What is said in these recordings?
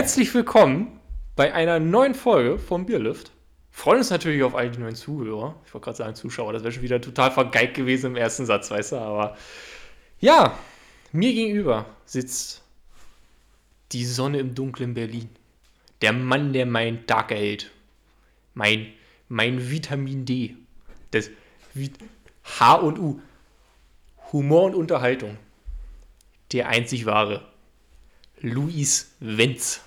Herzlich willkommen bei einer neuen Folge vom Bierlift. Freuen uns natürlich auf all die neuen Zuhörer. Ich wollte gerade sagen Zuschauer, das wäre schon wieder total vergeigt gewesen im ersten Satz, weißt du, aber ja, mir gegenüber sitzt die Sonne im dunklen Berlin. Der Mann, der mein Tag erhält. Mein, mein Vitamin D. Das Vi- H und U. Humor und Unterhaltung. Der einzig wahre. Luis Wenz.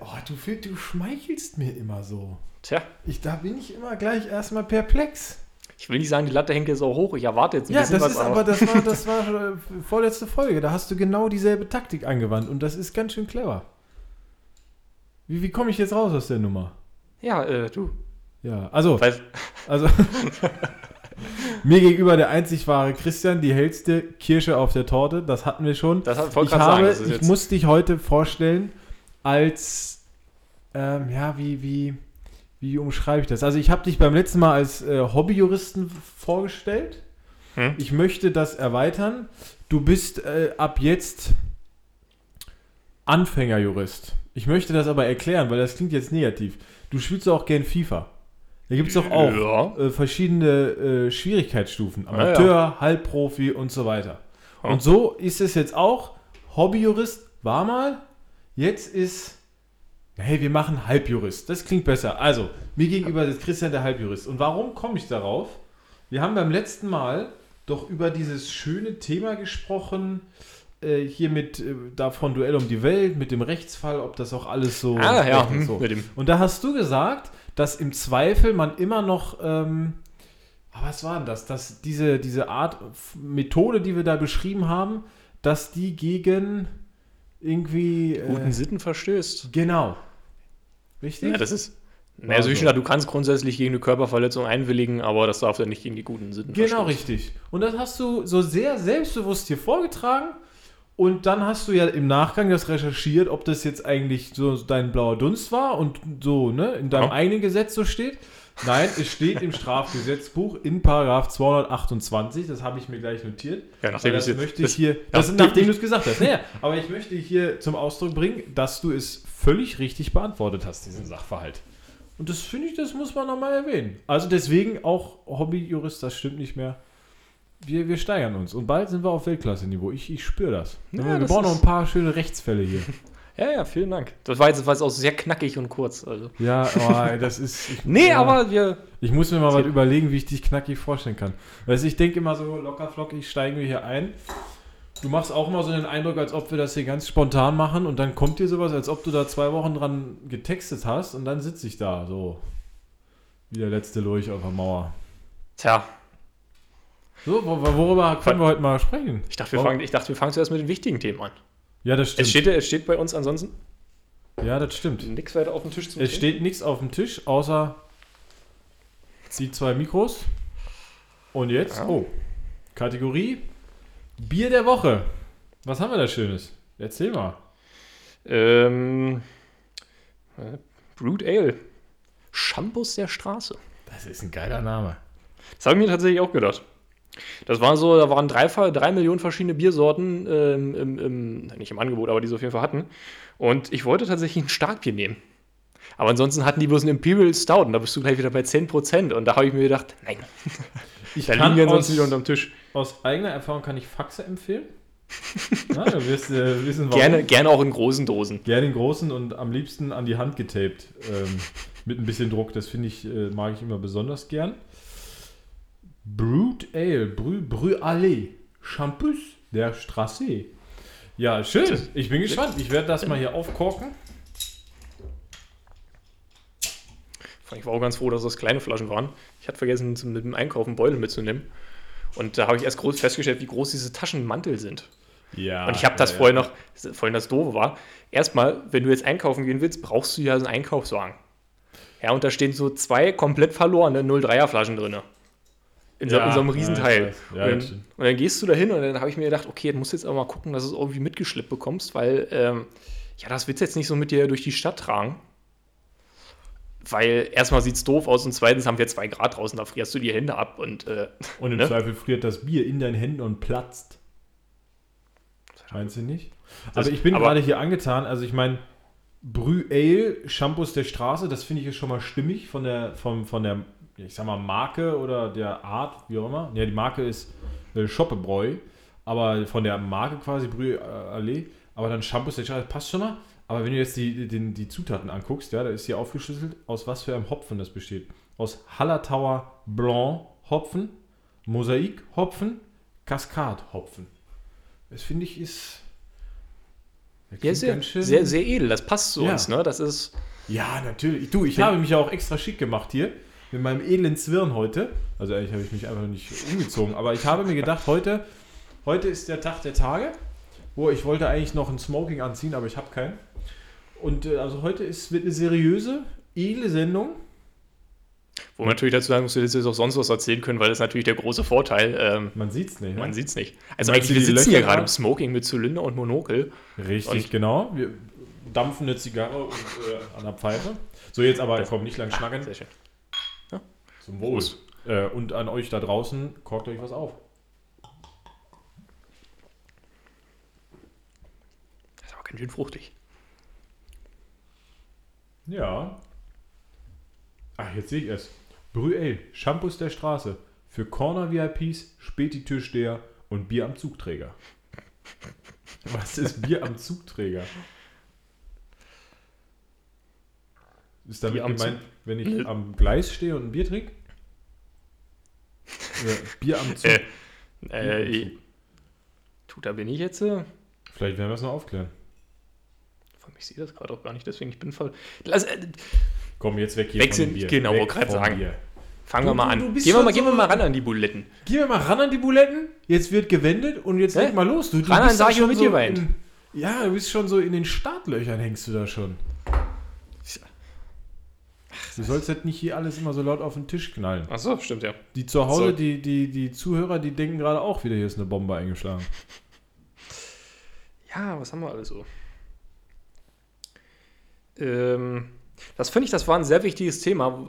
Oh, du, du schmeichelst mir immer so. Tja, Ich, da bin ich immer gleich erstmal perplex. ich will nicht sagen, die Latte hängt jetzt auch hoch. Ich erwarte jetzt ein Ja, bisschen das was. ist aber, das war, das war äh, vorletzte Folge. Da hast du genau dieselbe Taktik angewandt und das ist ganz schön clever. Wie, wie komme ich jetzt raus aus der Nummer? ja, äh, du. Ja, also, Weil, also mir gegenüber der einzig wahre Christian, die hellste Kirsche auf der Torte, das hatten wir schon. das hat voll ich sagen. habe, ist ich muss dich heute vorstellen als, ähm, ja, wie, wie, wie umschreibe ich das? Also ich habe dich beim letzten Mal als äh, Hobbyjuristen vorgestellt. Hm? Ich möchte das erweitern. Du bist äh, ab jetzt Anfängerjurist. Ich möchte das aber erklären, weil das klingt jetzt negativ. Du spielst auch gern FIFA. Da gibt es doch auch Ja. äh, verschiedene äh, Schwierigkeitsstufen. ja. Amateur, Halbprofi und so weiter. Ja. Und so ist es jetzt auch. Hobbyjurist war mal, jetzt ist, hey, wir machen Halbjurist. Das klingt besser. Also, mir gegenüber ist Christian der Halbjurist. Und warum komme ich darauf? Wir haben beim letzten Mal doch über dieses schöne Thema gesprochen, äh, hier mit äh, da von Duell um die Welt, mit dem Rechtsfall, ob das auch alles so. Ah, ja, und hm, so. Und da hast du gesagt, dass im Zweifel man immer noch, ähm, ah, was war denn das? Dass diese, diese Art Methode, die wir da beschrieben haben, dass die gegen irgendwie. guten Äh, Sitten verstößt. genau. Richtig? Ja, das ist. Naja, also, Also. du kannst grundsätzlich gegen eine Körperverletzung einwilligen, aber das darf ja nicht gegen die guten Sitten Genau, verstoßen. richtig. Und das hast du so sehr selbstbewusst hier vorgetragen. Und dann hast du ja im Nachgang das recherchiert, ob das jetzt eigentlich so dein blauer Dunst war und so, ne, in deinem Ja. eigenen Gesetz so steht. Nein, es steht im Strafgesetzbuch in Paragraph 228, das habe ich mir gleich notiert. Ja, nachdem das jetzt- möchte ich das- hier, das, nachdem nachdem du es gesagt hast. Naja, aber ich möchte hier zum Ausdruck bringen, dass du es völlig richtig beantwortet hast, diesen Sachverhalt. Und das finde ich, das muss man nochmal erwähnen. Also deswegen auch Hobbyjurist, das stimmt nicht mehr. Wir, wir steigern uns und bald sind wir auf Weltklasse-Niveau. Ich, ich spüre das. Ja, wir das brauchen noch ein paar schöne Rechtsfälle hier. Ja, ja, vielen Dank. Das war jetzt, das war jetzt auch sehr knackig und kurz. Also. Ja, oh, das ist. Ich, Nee, ja. aber wir. Ich muss mir mal was überlegen, wie ich dich knackig vorstellen kann. Weißt du, ich denke immer so locker flockig steigen wir hier ein. Du machst auch immer so den Eindruck, als ob wir das hier ganz spontan machen und dann kommt dir sowas, als ob du da zwei Wochen dran getextet hast und dann sitze ich da so wie der letzte Lurch auf der Mauer. Tja, So, wor- worüber können wir heute mal sprechen? ich dachte, wir fangen, ich dachte, wir fangen zuerst mit den wichtigen Themen an. Ja, das Es stimmt. steht, es steht bei uns ansonsten ja, das stimmt. nichts weiter auf dem Tisch zu Es steht nichts auf dem Tisch, außer die zwei Mikros. Und jetzt, Ja. oh, Kategorie Bier der Woche. Was haben wir da Schönes? Erzähl mal. Ähm, äh, Brood Ale. Shampoos der Straße. Das ist ein geiler Name. Das habe ich mir tatsächlich auch gedacht. Das war so, da waren drei, drei Millionen verschiedene Biersorten ähm, im, im, nicht im Angebot, aber die sie auf jeden Fall hatten. Und ich wollte tatsächlich ein Starkbier nehmen. Aber ansonsten hatten die bloß einen Imperial Stout und da bist du gleich wieder bei 10%. Und da habe ich mir gedacht, nein, Ich da liegen wir ansonsten wieder unterm Tisch. aus eigener Erfahrung kann ich Faxe empfehlen. Na, du wirst äh, wissen, warum. Gerne, gerne auch in großen Dosen. Gerne in großen und am liebsten an die Hand getaped. Ähm, mit ein bisschen Druck. Das finde ich, äh, mag ich immer besonders gern. Brut Ale, Brü, Brü Allée, Shampoos der Straße. Ja, schön. Ich bin gespannt. Ich werde das mal hier aufkorken. Ich war auch ganz froh, dass das kleine Flaschen waren. Ich hatte vergessen, zum- mit dem Einkaufen Beutel mitzunehmen. Und da habe ich erst groß festgestellt, wie groß diese Taschenmantel sind. Ja. Und ich habe das ja, vorher noch, vorhin das Doofe war, erstmal, wenn du jetzt einkaufen gehen willst, brauchst du ja so einen Einkaufswagen. Ja, und da stehen so zwei komplett verlorene 03er Flaschen drin. In, so, Ja, in so einem Riesenteil. Ja, und, dann, und dann gehst du da hin und dann habe ich mir gedacht, okay, du musst jetzt aber mal gucken, dass du es irgendwie mitgeschleppt bekommst, weil, ähm, ja, das willst du jetzt nicht so mit dir durch die Stadt tragen. Weil erstmal sieht es doof aus und zweitens haben wir zwei Grad draußen, da frierst du die Hände ab und äh, Und im ne? Zweifel friert das Bier in deinen Händen und platzt. Meinst du nicht? Das- aber ich bin aber- gerade hier angetan, also ich meine, Brü Ale, Shampoos der Straße, das finde ich jetzt schon mal stimmig von der, vom, von der, ich sag mal, Marke oder der Art, wie auch immer. Ja, die Marke ist äh, Schoppebräu, aber von der Marke quasi Brü Allee, aber dann Shampoos Straße, passt schon mal. Aber wenn du jetzt die, die, die Zutaten anguckst, ja, da ist hier aufgeschlüsselt, aus was für einem Hopfen das besteht. Aus Hallertauer Blanc Hopfen, Mosaik Hopfen, Cascade Hopfen. Das finde ich ist. das Ja, sehr, sehr, sehr edel. Das passt zu Ja. uns, ne? Das ist. Ja, natürlich. Du, ich habe mich ja auch extra schick gemacht hier. Mit meinem edlen Zwirn heute. Also eigentlich habe ich mich einfach nicht umgezogen. Aber ich habe mir gedacht, heute, heute ist der Tag der Tage. Wo ich wollte eigentlich noch ein Smoking anziehen, aber ich habe keinen. Und äh, also heute ist, wird eine seriöse, edle Sendung. Wo man natürlich dazu sagen muss, dass wir jetzt auch sonst was erzählen können, weil das ist natürlich der große Vorteil. Ähm, Man sieht es nicht. man Ne? sieht es nicht. Also Meinst eigentlich, wir sitzen hier gerade im Smoking mit Zylinder und Monokel. Richtig, Und- genau. Wir dampfen eine Zigarre und, äh, an der Pfeife. So, jetzt aber, komm, nicht lang schnacken. Sehr schön. Zum Wohl. Äh, und an euch da draußen, korkt euch was auf. Das ist aber ganz schön fruchtig. Ja. Ach, jetzt sehe ich es. Brüel, Shampoos der Straße. Für Corner-VIPs, Späti-Türsteher und Bier am Zugträger. Was ist Bier am Zugträger? Ist damit Bier am gemeint, wenn ich am Gleis stehe und ein Bier trinke? Ja, Bier am Zug. Äh, äh, ich- tu, da bin ich jetzt. Äh, Vielleicht werden wir es noch aufklären. vor allem, ich sehe das gerade auch gar nicht, deswegen ich bin voll. Lass, äh, Komm, jetzt weg hier Wechseln- von dem Bier. genau, Weg wollte vom sagen. Bier. fangen Du- wir mal an. Gehen wir mal, gehen wir so- mal ran an die Buletten. Gehen wir mal ran an die Buletten. Jetzt wird gewendet und jetzt Hä? leg mal los. Du, du Ran an Sergio schon mit so dir in- Ja, du bist schon so in den Startlöchern hängst du da schon. Du sollst halt nicht hier alles immer so laut auf den Tisch knallen. Achso, stimmt ja. Die zu Hause, So. die, die, die Zuhörer, die denken gerade auch wieder, hier ist eine Bombe eingeschlagen. Ja, was haben wir alles so? Ähm, das finde ich, das war ein sehr wichtiges Thema.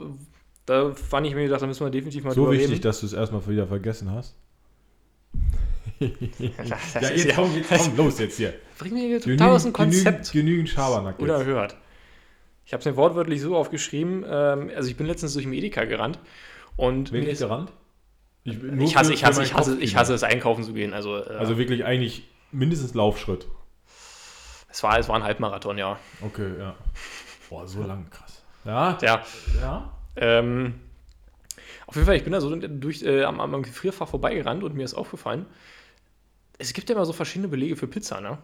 Da fand ich mir gedacht, da müssen wir definitiv mal So wichtig, reden. dass du es erstmal wieder vergessen hast. Ja, jetzt komm, jetzt komm, los jetzt hier. Bring mir hier total aus dem Konzept. Genügend, genügend Schabernack jetzt. Unerhört. Ich habe es mir wortwörtlich so aufgeschrieben. Ähm, also ich bin letztens durch den Edeka gerannt und Wirklich ist, gerannt? Ich, ich hasse, ich hasse, ich hasse, ich hasse es einkaufen zu gehen. Also, äh, Also wirklich eigentlich mindestens Laufschritt. es war, es war ein Halbmarathon, ja. Okay, ja. Boah, so lang, krass. Ja, Ja. ja. Ähm, auf jeden Fall, ich bin da so durch, äh, am, am Gefrierfach vorbeigerannt und mir ist aufgefallen, es gibt ja immer so verschiedene Belege für Pizza, ne?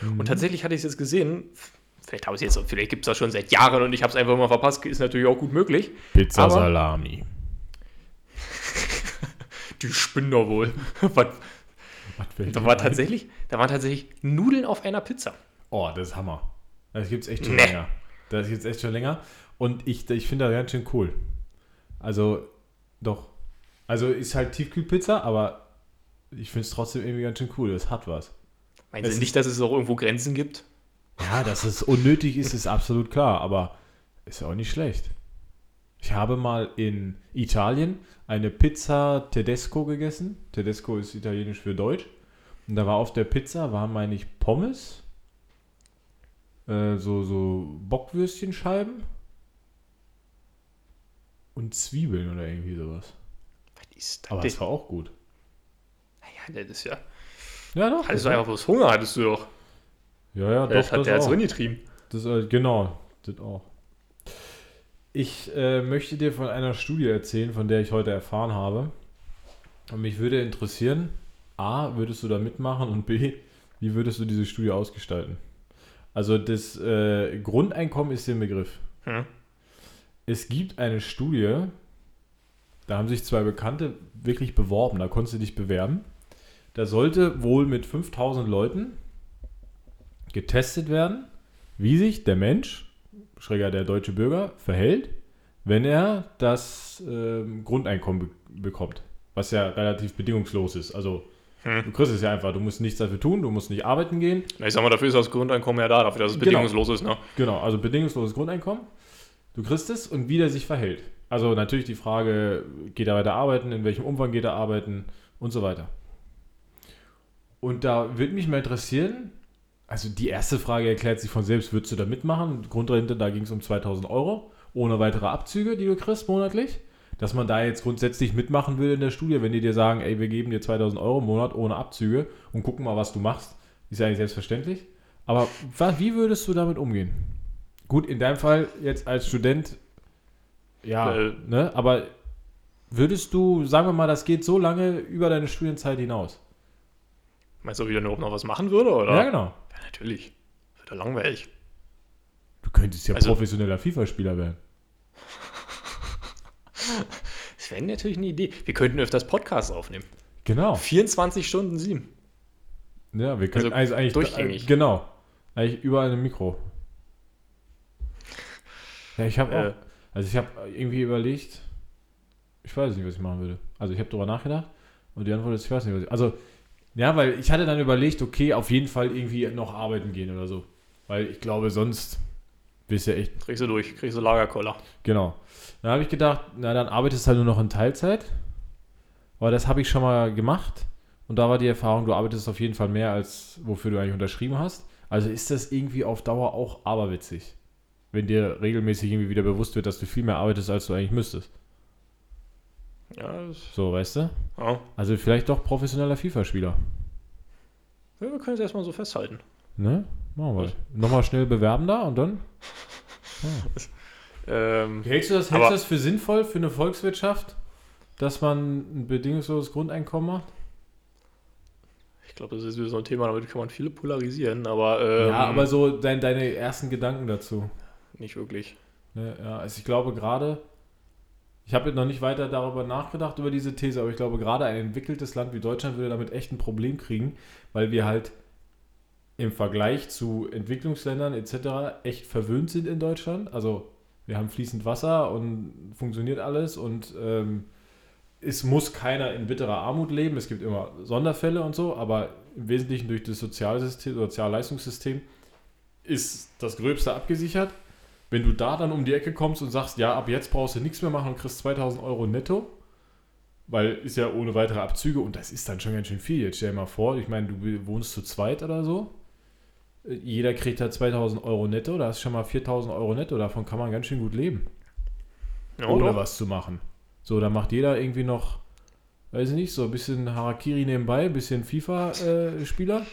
Mhm. Und tatsächlich hatte ich es jetzt gesehen, vielleicht habe ich es jetzt, vielleicht gibt es das schon seit Jahren und ich habe es einfach mal verpasst, ist natürlich auch gut möglich. Pizza Aber- Salami. Die Spinner wohl. Was, Was da war tatsächlich, da waren tatsächlich Nudeln auf einer Pizza. Oh, das ist Hammer. Das gibt's echt schon Nee. länger. Das gibt's echt schon länger. Und ich, ich finde das ganz schön cool. Also, doch. Also ist halt Tiefkühlpizza, aber ich finde es trotzdem irgendwie ganz schön cool. Das hat was. Sie Es nicht, dass es auch irgendwo Grenzen gibt? Ja, dass es unnötig ist, ist absolut klar, aber ist ja auch nicht schlecht. Ich habe mal in Italien eine Pizza Tedesco gegessen. Tedesco ist italienisch für Deutsch. Und da war auf der Pizza, waren, meine ich, Pommes, äh, so, so Bockwürstchenscheiben und Zwiebeln oder irgendwie sowas. Was ist das Aber das war auch gut. Naja, das ist ja. Ja, doch. Hattest du einfach bloß Hunger, hattest du doch. Ja, ja, doch, das hat das der auch. drin getrieben. Das, äh, genau, das auch. Ich äh, möchte dir von einer Studie erzählen, von der ich heute erfahren habe. Und mich würde interessieren, A, würdest du da mitmachen und B, wie würdest du diese Studie ausgestalten? Also das äh, Grundeinkommen ist der Begriff. Hm. Es gibt eine Studie, da haben sich zwei Bekannte wirklich beworben, da konntest du dich bewerben. Da sollte wohl mit 5000 Leuten getestet werden, wie sich der Mensch, schräger der deutsche Bürger, verhält, wenn er das ähm, Grundeinkommen be bekommt. Was ja relativ bedingungslos ist. Also Hm. du kriegst es ja einfach, du musst nichts dafür tun, du musst nicht arbeiten gehen. Ich sag mal, dafür ist das Grundeinkommen ja da, dafür, dass es Genau. bedingungslos ist, ne? Genau, also bedingungsloses Grundeinkommen. Du kriegst es und wie der sich verhält. Also natürlich die Frage, geht er weiter arbeiten, in welchem Umfang geht er arbeiten und so weiter. Und da würde mich mal interessieren, Also die erste Frage erklärt sich von selbst, würdest du da mitmachen? Grundrente, da ging es um 2000 Euro, ohne weitere Abzüge, die du kriegst monatlich. Dass man da jetzt grundsätzlich mitmachen will in der Studie, wenn die dir sagen, ey, wir geben dir 2000 Euro im Monat ohne Abzüge und gucken mal, was du machst, ist ja eigentlich selbstverständlich. Aber wie würdest du damit umgehen? Gut, in deinem Fall jetzt als Student, ja, Weil- ne, aber würdest du, sagen wir mal, das geht so lange über deine Studienzeit hinaus? Meinst du, ob ich dann überhaupt noch was machen würde, oder? Ja, genau. Natürlich. Wird ja langweilig. Du könntest ja Also- professioneller FIFA-Spieler werden. Das wäre natürlich eine Idee. Wir könnten öfters Podcasts aufnehmen. Genau. 24 Stunden sieben. Ja, wir können Also also eigentlich durchgängig. Genau. Eigentlich überall ein Mikro. Ja, ich habe Äh. auch. Also ich habe irgendwie überlegt. Ich weiß nicht, was ich machen würde. Also ich habe darüber nachgedacht und die Antwort ist, ich weiß nicht, was ich. Also ja, weil ich hatte dann überlegt, okay, auf jeden Fall irgendwie noch arbeiten gehen oder so, weil ich glaube sonst bist du ja echt Kriegst du durch, kriegst du Lagerkoller. Genau. Dann habe ich gedacht, na dann arbeitest du halt nur noch in Teilzeit. Aber das habe ich schon mal gemacht. Und da war die Erfahrung, du arbeitest auf jeden Fall mehr, als wofür du eigentlich unterschrieben hast. Also ist das irgendwie auf Dauer auch aberwitzig. Wenn dir regelmäßig irgendwie wieder bewusst wird, dass du viel mehr arbeitest, als du eigentlich müsstest. Ja, So, weißt du? ja. Also vielleicht doch professioneller FIFA-Spieler. ja wir können es erstmal so festhalten. Ne? Machen wir. Was? Nochmal schnell bewerben da und dann. Ähm, Hältst du das, hältst du das für sinnvoll für eine Volkswirtschaft, dass man ein bedingungsloses Grundeinkommen macht? ich glaube, das ist wieder so ein Thema, damit kann man viele polarisieren, aber, ähm, ja, aber so dein, deine ersten Gedanken dazu. nicht wirklich. Ne, ja, also ich glaube gerade, ich habe noch nicht weiter darüber nachgedacht, über diese These, aber ich glaube gerade ein entwickeltes Land wie Deutschland würde damit echt ein Problem kriegen, weil wir halt im Vergleich zu Entwicklungsländern etc. echt verwöhnt sind in Deutschland. Also wir haben fließend Wasser und funktioniert alles und ähm, es muss keiner in bitterer Armut leben. Es gibt immer Sonderfälle und so, aber im Wesentlichen durch das Sozialsystem, Sozialleistungssystem ist das Gröbste abgesichert. Wenn du da dann um die Ecke kommst und sagst, ja, ab jetzt brauchst du nichts mehr machen und kriegst 2000 Euro netto, weil ist ja ohne weitere Abzüge und das ist dann schon ganz schön viel. Jetzt stell dir mal vor, ich meine, du wohnst zu zweit oder so. Äh, Jeder kriegt halt 2000 Euro netto, da hast du schon mal 4000 Euro netto, davon kann man ganz schön gut leben Ja, ohne doch. was zu machen. So, dann macht jeder irgendwie noch, weiß ich nicht, so ein bisschen Harakiri nebenbei, ein bisschen FIFA-Spieler.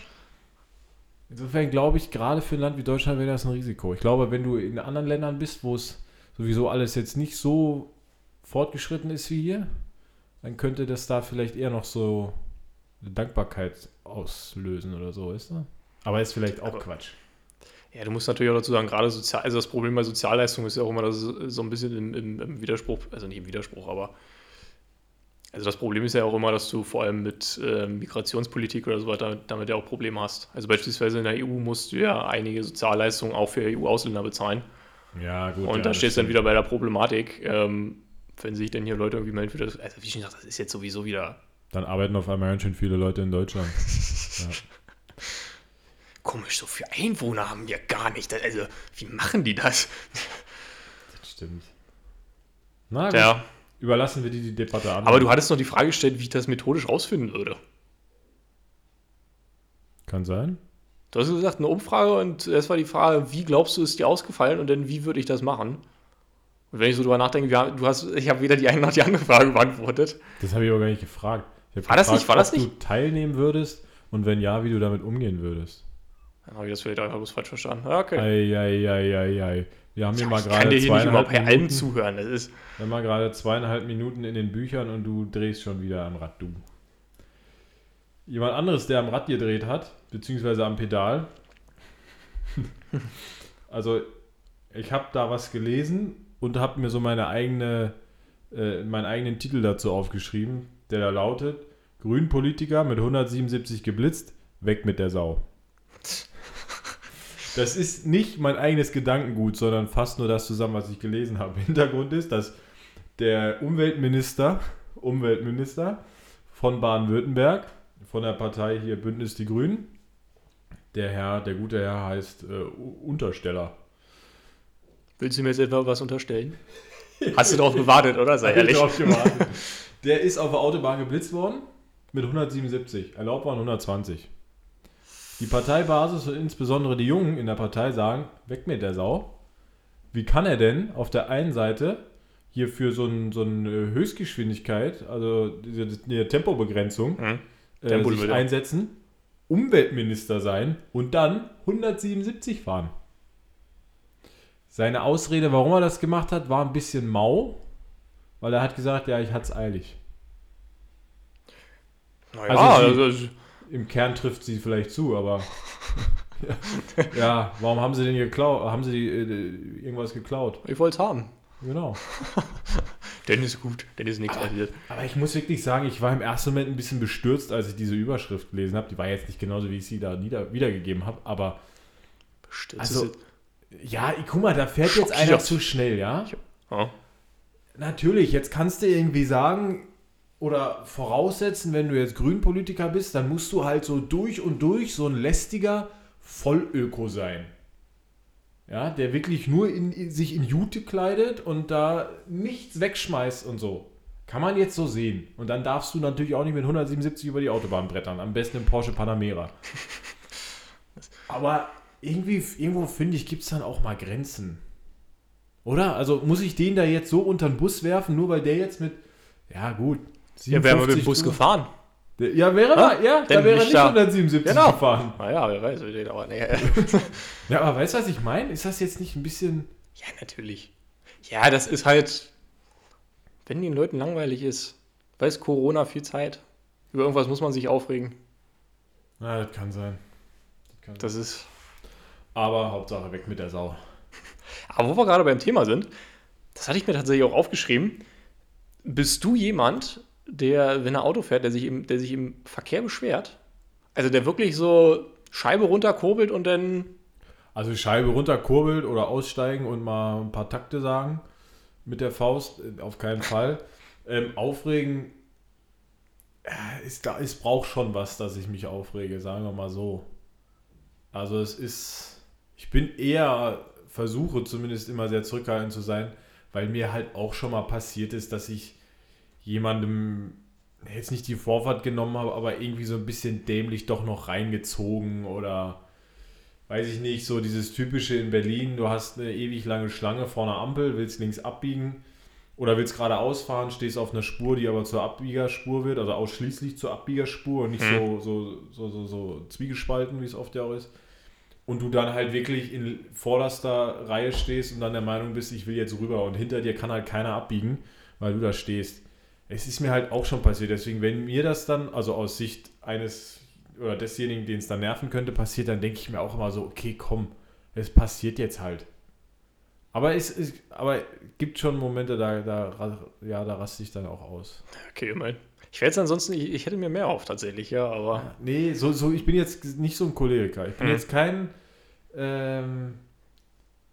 Insofern glaube ich, gerade für ein Land wie Deutschland wäre das ein Risiko. Ich glaube, wenn du in anderen Ländern bist, wo es sowieso alles jetzt nicht so fortgeschritten ist wie hier, dann könnte das da vielleicht eher noch so eine Dankbarkeit auslösen oder so, ist du? Aber ist vielleicht auch Aber- Quatsch. Ja, du musst natürlich auch dazu sagen, gerade sozial, also das Problem bei Sozialleistungen ist ja auch immer, dass es so ein bisschen im, im, im Widerspruch, also nicht im Widerspruch, aber also das Problem ist ja auch immer, dass du vor allem mit ähm, Migrationspolitik oder so weiter damit ja auch Probleme hast. Also beispielsweise in der EU musst du ja einige Sozialleistungen auch für EU-Ausländer bezahlen. Ja, gut. Und ja, da stehst du dann wieder bei der Problematik, ähm, wenn sich denn hier Leute irgendwie melden für das, also wie schon gesagt, das ist jetzt sowieso wieder Dann arbeiten auf einmal ganz schön viele Leute in Deutschland. komisch, so für Einwohner haben wir gar nicht. Also, wie machen die das? Das stimmt. Na gut, Ja, überlassen wir die, die Debatte an. aber du hattest noch die Frage gestellt, wie ich das methodisch rausfinden würde. Kann sein. Du hast gesagt, eine Umfrage und es war die Frage, wie glaubst du, ist dir ausgefallen und dann wie würde ich das machen? Und wenn ich so drüber nachdenke, haben, du hast, ich habe weder die eine noch die andere Frage beantwortet. Das habe ich aber gar nicht gefragt. War das gefragt, nicht- war das ob du teilnehmen würdest und wenn ja, wie du damit umgehen würdest. Dann habe ich das vielleicht einfach bloß falsch verstanden. Okay. Eieieiei. Wir haben hier mal ich kann gerade dir hier nicht immer bei allem zuhören. Das ist, wir haben mal gerade zweieinhalb Minuten in den Büchern und du drehst schon wieder am Rad, du. Jemand anderes, der am Rad gedreht hat, beziehungsweise am Pedal. also, ich habe da was gelesen und habe mir so meine eigene, äh, meinen eigenen Titel dazu aufgeschrieben, der da lautet: Grünpolitiker mit 177 geblitzt, weg mit der Sau. Das ist nicht mein eigenes Gedankengut, sondern fast nur das zusammen, was ich gelesen habe. Hintergrund ist, dass der Umweltminister, Umweltminister von Baden-Württemberg, von der Partei hier Bündnis Die Grünen, der Herr, der gute Herr heißt äh, Untersteller. willst du mir jetzt etwa was unterstellen? Hast du darauf gewartet, oder? Sei ich ehrlich. drauf gewartet. Der ist auf der Autobahn geblitzt worden mit 177. Erlaubt waren 120. Die Parteibasis und insbesondere die Jungen in der Partei sagen, weg mit der Sau. Wie kann er denn auf der einen Seite hier für so, ein, so eine Höchstgeschwindigkeit, also diese, diese Tempobegrenzung, Hm. äh, sich einsetzen, Umweltminister sein und dann 177 fahren? Seine Ausrede, warum er das gemacht hat, war ein bisschen mau, weil er hat gesagt, ja, ich hatte es eilig. Naja, Also also, sie- Im Kern trifft sie vielleicht zu, aber ja, ja, warum haben sie denn geklaut? Haben sie die, äh, irgendwas geklaut? ich wollte es haben. Genau. Denn ist gut, denn ist nichts passiert. Aber ich muss wirklich sagen, ich war im ersten Moment ein bisschen bestürzt, als ich diese Überschrift gelesen habe. Die war jetzt nicht genauso, wie ich sie da nieder, wiedergegeben habe, aber Bestimmt. Also- ja, guck mal, da fährt jetzt einer zu schnell, ja? ja. Natürlich, jetzt kannst du irgendwie sagen oder voraussetzen, wenn du jetzt Grünpolitiker bist, dann musst du halt so durch und durch so ein lästiger Vollöko sein. Ja, der wirklich nur in, in, sich in Jute kleidet und da nichts wegschmeißt und so. Kann man jetzt so sehen. Und dann darfst du natürlich auch nicht mit 177 über die Autobahn brettern. Am besten im Porsche Panamera. Aber irgendwie, irgendwo finde ich, gibt es dann auch mal Grenzen. Oder? Also muss ich den da jetzt so unter den Bus werfen, nur weil der jetzt mit. Ja, gut. Ja, wären wir mit dem 57 Bus gefahren. Der- Ja, wäre Ah, er, ja, da wäre nicht da. 177 Genau. gefahren. Naja, wer weiß, wie den aber nee. Ja, aber weißt du, was ich meine? Ist das jetzt nicht ein bisschen. Ja, natürlich. Ja, das ist halt, wenn den Leuten langweilig ist, weiß Corona viel Zeit. Über irgendwas muss man sich aufregen. Na, das kann sein. Das kann sein. Das ist. Aber Hauptsache weg mit der Sau. Aber wo wir gerade beim Thema sind, das hatte ich mir tatsächlich auch aufgeschrieben. Bist du jemand, der, wenn er Auto fährt, der sich im, der sich im Verkehr beschwert? Also der wirklich so Scheibe runterkurbelt und dann. Also Scheibe runterkurbelt oder aussteigen und mal ein paar Takte sagen mit der Faust, äh, auf keinen Fall. Ähm, aufregen, äh, ist, da- es braucht schon was, dass ich mich aufrege, sagen wir mal so. Also es ist, ich bin eher, versuche zumindest immer sehr zurückhaltend zu sein, weil mir halt auch schon mal passiert ist, dass ich jemandem jetzt nicht die Vorfahrt genommen habe, aber irgendwie so ein bisschen dämlich doch noch reingezogen oder weiß ich nicht, so dieses typische in Berlin, du hast eine ewig lange Schlange vor einer Ampel, willst links abbiegen oder willst geradeaus fahren, stehst auf einer Spur, die aber zur Abbiegerspur wird, also ausschließlich zur Abbiegerspur und nicht so, so, so, so, so zwiegespalten, wie es oft ja auch ist. Und du dann halt wirklich in vorderster Reihe stehst und dann der Meinung bist, ich will jetzt rüber und hinter dir kann halt keiner abbiegen, weil du da stehst. Es ist mir halt auch schon passiert, deswegen, wenn mir das dann, also aus Sicht eines oder desjenigen, den es dann nerven könnte, passiert, dann denke ich mir auch immer so, okay, komm, es passiert jetzt halt. Aber es, es aber gibt schon Momente, da, da, ja, da raste ich dann auch aus. Okay, immerhin. Ich wäre jetzt ansonsten, ich, ich hätte mir mehr auf tatsächlich, ja, aber. Nee, so, so, ich bin jetzt nicht so ein Choleriker. Ich bin Mhm. jetzt kein ähm,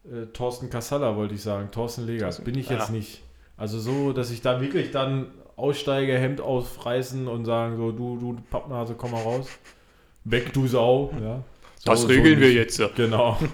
äh, Thorsten Kassala, wollte ich sagen. Thorsten Legers. Thorsten- Bin ich jetzt ja. nicht. Also so, dass ich da wirklich dann aussteige, Hemd aufreißen und sagen so, du, du Pappnase, komm mal raus. Weg, du Sau. Ja. So- Das so regeln wir nicht. jetzt. ja. Genau.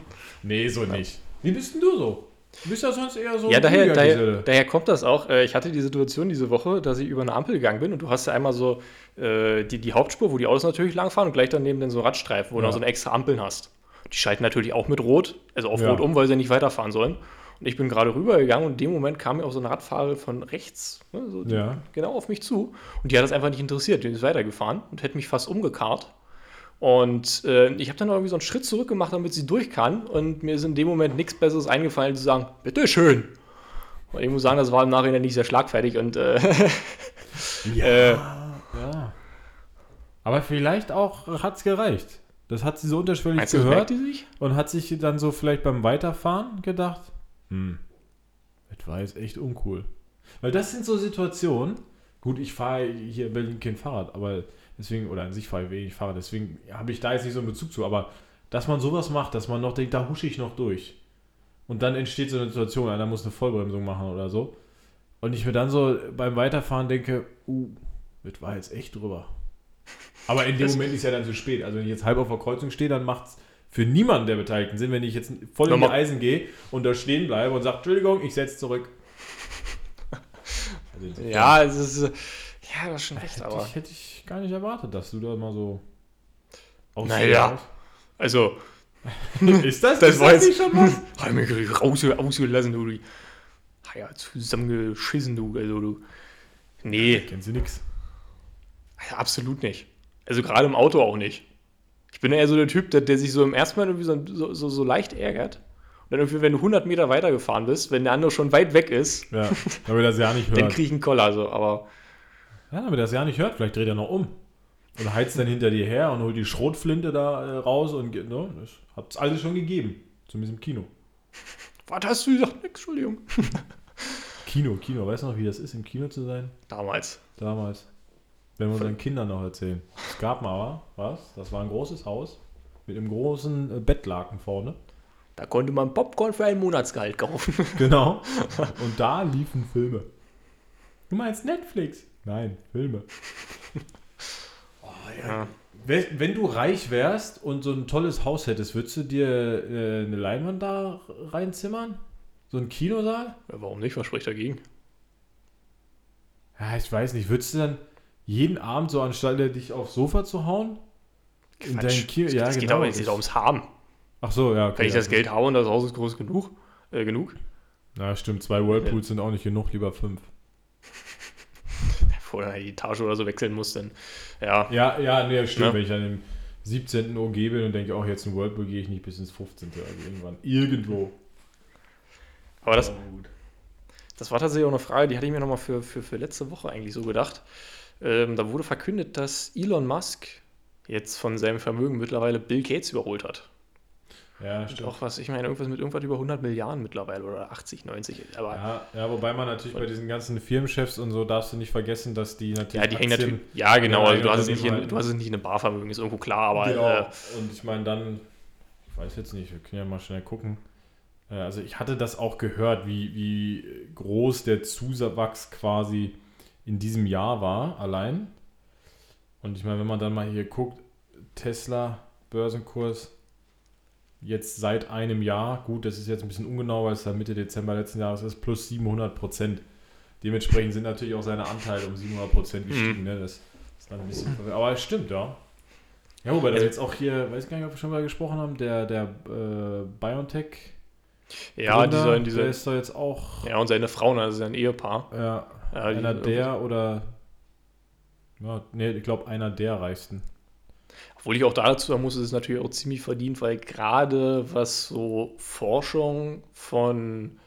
Nee, so nicht. Wie bist denn du so? Du bist ja sonst eher so Ja, ein daher, daher, daher kommt das auch. Äh, Ich hatte die Situation diese Woche, dass ich über eine Ampel gegangen bin und du hast ja einmal so äh, die, die Hauptspur, wo die Autos natürlich langfahren und gleich daneben dann so Radstreifen, wo du Ja. noch so eine extra Ampeln hast. Die schalten natürlich auch mit Rot, also auf Ja. Rot um, weil sie nicht weiterfahren sollen. Und ich bin gerade rübergegangen und in dem Moment kam mir auch so eine Radfahrerin von rechts, ne, so Ja. genau auf mich zu. Und die hat das einfach nicht interessiert. Die ist weitergefahren und hätte mich fast umgekarrt. Und äh, ich habe dann irgendwie so einen Schritt zurück gemacht, damit sie durch kann. Und mir ist in dem Moment nichts Besseres eingefallen, zu sagen, bitteschön. Und ich muss sagen, das war im Nachhinein nicht sehr schlagfertig. Und äh, Ja, Äh. ja. Aber vielleicht auch hat es gereicht. Das hat sie so unterschwellig gehört die sich? und hat sich dann so vielleicht beim Weiterfahren gedacht, hm, das war jetzt echt uncool. Weil das sind so Situationen, gut, ich fahre hier in Berlin kein Fahrrad, aber deswegen, oder an sich fahre ich wenig Fahrrad, deswegen habe ich da jetzt nicht so einen Bezug zu, aber dass man sowas macht, dass man noch denkt, da husche ich noch durch. Und dann entsteht so eine Situation, einer muss eine Vollbremsung machen oder so. Und ich mir dann so beim Weiterfahren denke, uh, das war jetzt echt drüber. Aber in dem Das- Moment ist ja dann zu spät. Also wenn ich jetzt halb auf der Kreuzung stehe, dann macht es für niemanden der Beteiligten Sinn, wenn ich jetzt voll in die Nochmal- Eisen gehe und da stehen bleibe und sage, Entschuldigung, ich setze zurück. Also Ja, es ist. Ja, das ist schon recht, hätte, aber. ich, hätte ich gar nicht erwartet, dass du da mal so Naja. Also, Ist das? das ist war das jetzt. nicht schon was? Hab mich raus, ausgelassen, du. Ah Ja, zusammengeschissen, du. Also, du. Nee, Kennen Sie nix. absolut nicht. Also, gerade im Auto auch nicht. Bin eher so der Typ, der, der sich so im ersten Mal irgendwie so, so, so, leicht ärgert. Und dann irgendwie, wenn du 100 Meter weitergefahren bist, wenn der andere schon weit weg ist, Ja, damit das ja nicht dann hört. krieg ich einen Koller. So. Aber Ja, damit er das ja nicht hört. Vielleicht dreht er noch um. Und heizt dann hinter dir her und holt die Schrotflinte da äh, raus und ne? Das hat's alles schon gegeben. Zumindest im Kino. was hast du gesagt? Nix, Entschuldigung. Kino, Kino. Weißt du noch, wie das ist, im Kino zu sein? Damals. Damals. Wenn wir unseren Kindern noch erzählen. Es gab mal aber, was? Das war ein großes Haus mit einem großen äh, Bettlaken vorne. Da konnte man Popcorn für ein Monatsgehalt kaufen. Genau. Und da liefen Filme. Du meinst Netflix? Nein, Filme. ja. Wenn, wenn du reich wärst und so ein tolles Haus hättest, würdest du dir äh, eine Leinwand da reinzimmern? So ein Kinosaal? ja, warum nicht? Was spricht dagegen? Ja, ich weiß nicht. Würdest du dann jeden Abend so anstatt dich aufs Sofa zu hauen? In Quatsch. Kino? Ja, es geht genau. aber jetzt nicht ums Haben. Ach so, ja. Okay, Wenn ich das ja. Geld habe und das Haus ist groß genug, äh, genug, Na, stimmt. Zwei Whirlpools sind auch nicht genug, lieber fünf. vorher die Etage oder so wechseln muss, dann ja. Ja, ja, nee, stimmt. Ja. Wenn ich an dem 17. OG bin und denke, auch jetzt ein Whirlpool gehe ich nicht bis ins 15. Also irgendwann. Irgendwo. Aber das, gut. das war tatsächlich auch eine Frage, die hatte ich mir nochmal für, für, für letzte Woche eigentlich so gedacht. Ähm, da wurde verkündet, dass Elon Musk jetzt von seinem Vermögen mittlerweile Bill Gates überholt hat. Ja, stimmt. auch was, ich meine, irgendwas mit irgendwas über 100 Milliarden mittlerweile oder 80, 90. Aber ja, Ja, ja, wobei man natürlich bei diesen ganzen Firmenchefs und so darfst du nicht vergessen, dass die natürlich. die hängen natürlich. Ja, genau, Ja, also du, hast es nicht in, du hast es nicht in einem Barvermögen, ist irgendwo klar, aber genau. äh, und ich meine, dann, ich weiß jetzt nicht, wir können ja mal schnell gucken. Äh, Also ich hatte das auch gehört, wie, wie groß der Zuwachs quasi in diesem Jahr war, allein. Und ich meine, wenn man dann mal hier guckt, Tesla, Börsenkurs, jetzt seit einem Jahr, gut, das ist jetzt ein bisschen ungenau, weil es ja Mitte Dezember letzten Jahres ist, plus 700 Prozent. Dementsprechend sind natürlich auch seine Anteile um 700 Prozent gestiegen. Ne? Das ist dann ein bisschen verwirrend. Aber es stimmt, ja. Ja, wobei da Also- jetzt auch hier, weiß gar nicht, ob wir schon mal gesprochen haben, der, der äh, BioNTech. ja, dieser, der dieser, ist doch jetzt auch ja, und seine Frau, ne, das ist ja ein Ehepaar. ja, Ja, einer der oder. Ja, nee, ich glaube, einer der reichsten. Obwohl ich auch dazu sagen muss, ist es natürlich auch ziemlich verdient, weil gerade was so Forschung von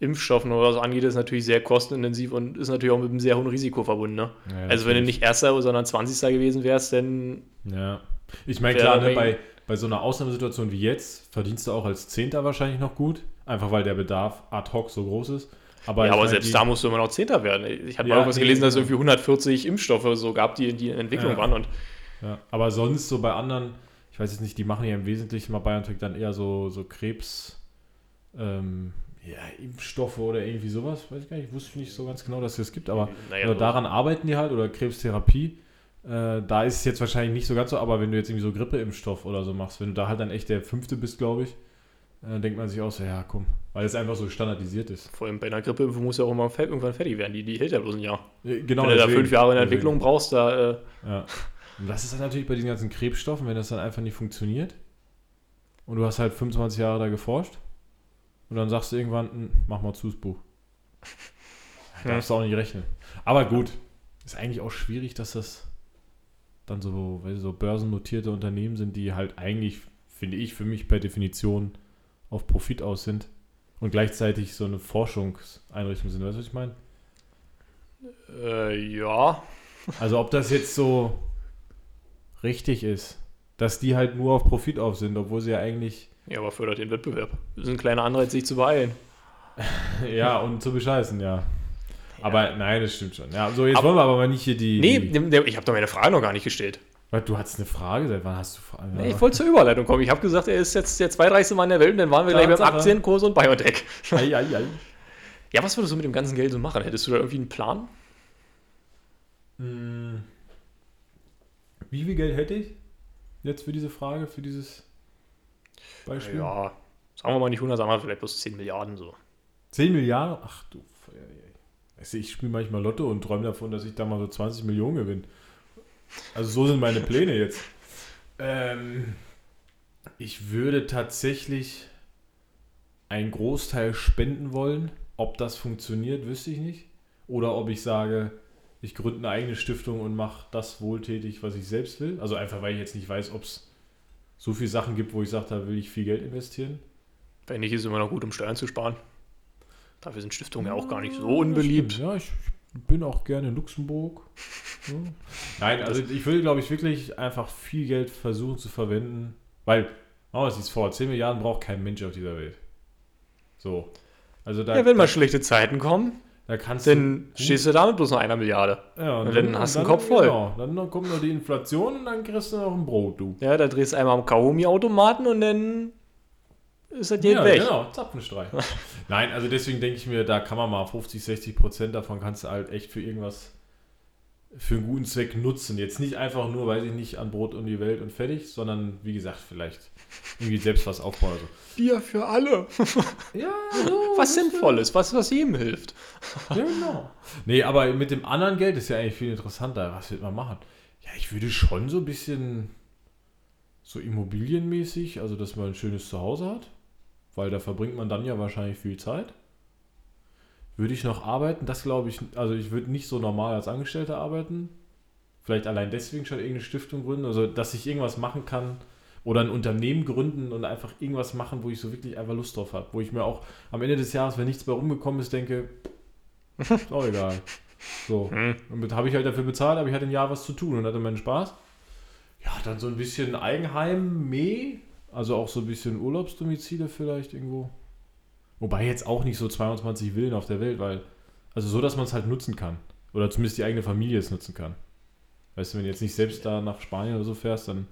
Impfstoffen oder so angeht, ist natürlich sehr kostenintensiv und ist natürlich auch mit einem sehr hohen Risiko verbunden. Ne? Ja, Also wenn du nicht Erster, sondern 20. gewesen wärst, dann Ja. Ich meine, klar, ne, bei, bei so einer Ausnahmesituation wie jetzt verdienst du auch als Zehnter wahrscheinlich noch gut. Einfach weil der Bedarf ad hoc so groß ist. Aber, ja, ich aber meine, selbst die- da musst du immer noch Zehnter werden. Ich hatte Ja, mal irgendwas nee, gelesen, dass es irgendwie 140 Impfstoffe so gab, die, die in Entwicklung Ja. waren. Und Ja, aber sonst so bei anderen, ich weiß jetzt nicht, die machen ja im Wesentlichen mal BioNTech dann eher so, so Krebs, ähm, ja, Impfstoffe oder irgendwie sowas. Weiß ich gar nicht, ich wusste nicht so ganz genau, dass es das gibt, aber naja, so- daran arbeiten die halt oder Krebstherapie. Äh, da ist es jetzt wahrscheinlich nicht so ganz so, aber wenn du jetzt irgendwie so Grippeimpfstoff oder so machst, wenn du da halt dann echt der Fünfte bist, glaube ich, äh, denkt man sich auch so, ja komm, weil es einfach so standardisiert ist. vor allem bei einer Grippeimpfung muss ja auch immer irgendwann fertig werden. Die, die hält ja bloß ein Jahr. Genau, wenn du da fünf Jahre in deswegen. Entwicklung brauchst, da äh, Ja. Und das ist dann natürlich bei diesen ganzen Krebsstoffen, wenn das dann einfach nicht funktioniert und du hast halt 25 Jahre da geforscht und dann sagst du irgendwann, "Hm, mach mal zu das Buch. Da darfst du auch nicht rechnen. Aber gut, ist eigentlich auch schwierig, dass das dann so, weil so börsennotierte Unternehmen sind, die halt eigentlich, finde ich, für mich per Definition auf Profit aus sind und gleichzeitig so eine Forschungseinrichtung sind. Weißt du, was ich meine? äh, ja. Also ob das jetzt so richtig ist, dass die halt nur auf Profit auf sind, obwohl sie ja eigentlich Ja, aber fördert den Wettbewerb. Das ist ein kleiner Anreiz, sich zu beeilen. ja und zu bescheißen, ja. Aber nein, das stimmt schon. Ja, so jetzt Aber- wollen wir aber mal nicht hier die. Nee, die, ich habe doch meine Frage noch gar nicht gestellt. Du hattest eine Frage, seit wann hast du Fragen? Nee, ich wollte zur Überleitung kommen. Ich habe gesagt, er ist jetzt der zweitreichste Mann der Welt und dann waren wir gleich beim. Aktienkurs und Biotech. ei, ei, ei. Ja, was würdest du mit dem ganzen Geld so machen? Hättest du da irgendwie einen Plan? Hm. Wie viel Geld hätte ich jetzt für diese Frage, für dieses Beispiel? Ja, sagen wir mal nicht 100, sagen wir vielleicht bloß 10 Milliarden so. 10 Milliarden? Ach du Feuer, du, ich spiele manchmal Lotto und träume davon, dass ich da mal so 20 Millionen gewinne. Also so sind meine Pläne jetzt. Ähm, Ich würde tatsächlich einen Großteil spenden wollen. Ob das funktioniert, wüsste ich nicht. Oder ob ich sage, ich gründe eine eigene Stiftung und mache das wohltätig, was ich selbst will. Also einfach, weil ich jetzt nicht weiß, ob es so viele Sachen gibt, wo ich sage, da will ich viel Geld investieren. Wenn nicht, ist es immer noch gut, um Steuern zu sparen. Dafür sind Stiftungen ja auch gar nicht so unbeliebt. Ja, ich, ich bin auch gerne in Luxemburg. Ja. Nein, also ich will, glaube ich, wirklich einfach viel Geld versuchen zu verwenden, weil, machen wir es vor, 10 Milliarden braucht kein Mensch auf dieser Welt. So. Also da, Ja, wenn mal schlechte Zeiten kommen, da kannst dann du. stehst du da mit bloß noch einer Milliarde. ja, und dann hast du den Kopf voll. Genau, dann kommt noch die Inflation und dann kriegst du noch ein Brot, du. Ja, da drehst du einmal am Kaugummi-Automaten und dann ist das Geld Ja, weg. genau, Zapfenstreich. Nein, also deswegen denke ich mir, da kann man mal 50, 60 Prozent davon kannst du halt echt für irgendwas, für einen guten Zweck nutzen. Jetzt nicht einfach nur, weiß ich nicht, an Brot um die Welt und fertig, sondern wie gesagt, vielleicht irgendwie selbst was aufbauen. Also. Bier für alle. Ja, so, Was Sinnvolles, was, was jedem hilft. Ja, genau. Nee, aber mit dem anderen Geld ist ja eigentlich viel interessanter. Was wird man machen? Ja, ich würde schon so ein bisschen so immobilienmäßig, also dass man ein schönes Zuhause hat, weil da verbringt man dann ja wahrscheinlich viel Zeit. Würde ich noch arbeiten? Das glaube ich, also ich würde nicht so normal als Angestellter arbeiten. Vielleicht allein deswegen schon irgendeine Stiftung gründen, also dass ich irgendwas machen kann oder ein Unternehmen gründen und einfach irgendwas machen, wo ich so wirklich einfach Lust drauf habe. Wo ich mir auch am Ende des Jahres, wenn nichts mehr rumgekommen ist, denke, ist auch egal. So. Hm. Und mit- habe ich halt dafür bezahlt, aber ich hatte ein Jahr was zu tun und hatte meinen Spaß. Ja, dann so ein bisschen Eigenheim, Meh, also auch so ein bisschen Urlaubsdomizile vielleicht irgendwo. Wobei jetzt auch nicht so 22 Villen auf der Welt, weil, also so, dass man es halt nutzen kann. Oder zumindest die eigene Familie es nutzen kann. Weißt du, wenn du jetzt nicht selbst da nach Spanien oder so fährst, dann.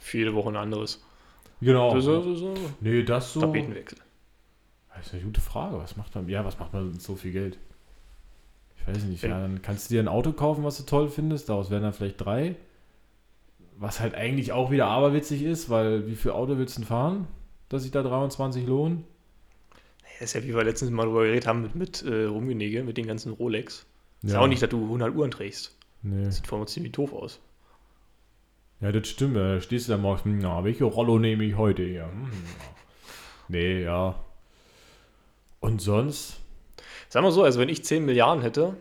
Für jede Woche ein anderes. Genau. So, so, so. Nee, das so. Tapetenwechsel. Das ist eine gute Frage. Was macht man? Ja, was macht man mit so viel Geld? Ich weiß nicht. Ja, dann kannst du dir ein Auto kaufen, was du toll findest. Daraus werden dann vielleicht drei. Was halt eigentlich auch wieder aberwitzig ist, weil wie viel Auto willst du denn fahren, dass sich da 23 lohnen? Das ist ja, wie wir letztens mal drüber geredet haben mit, mit äh, Rumgenege, mit den ganzen Rolex. Ist Ja. auch nicht, dass du 100 Uhren trägst. Nee. Sieht vor allem ziemlich doof aus. Ja, das stimmt. Da stehst du da morgens, na, welche Rollo nehme ich heute hier? Hm. Nee, ja. Und sonst? Sag mal so, also wenn ich 10 Milliarden hätte,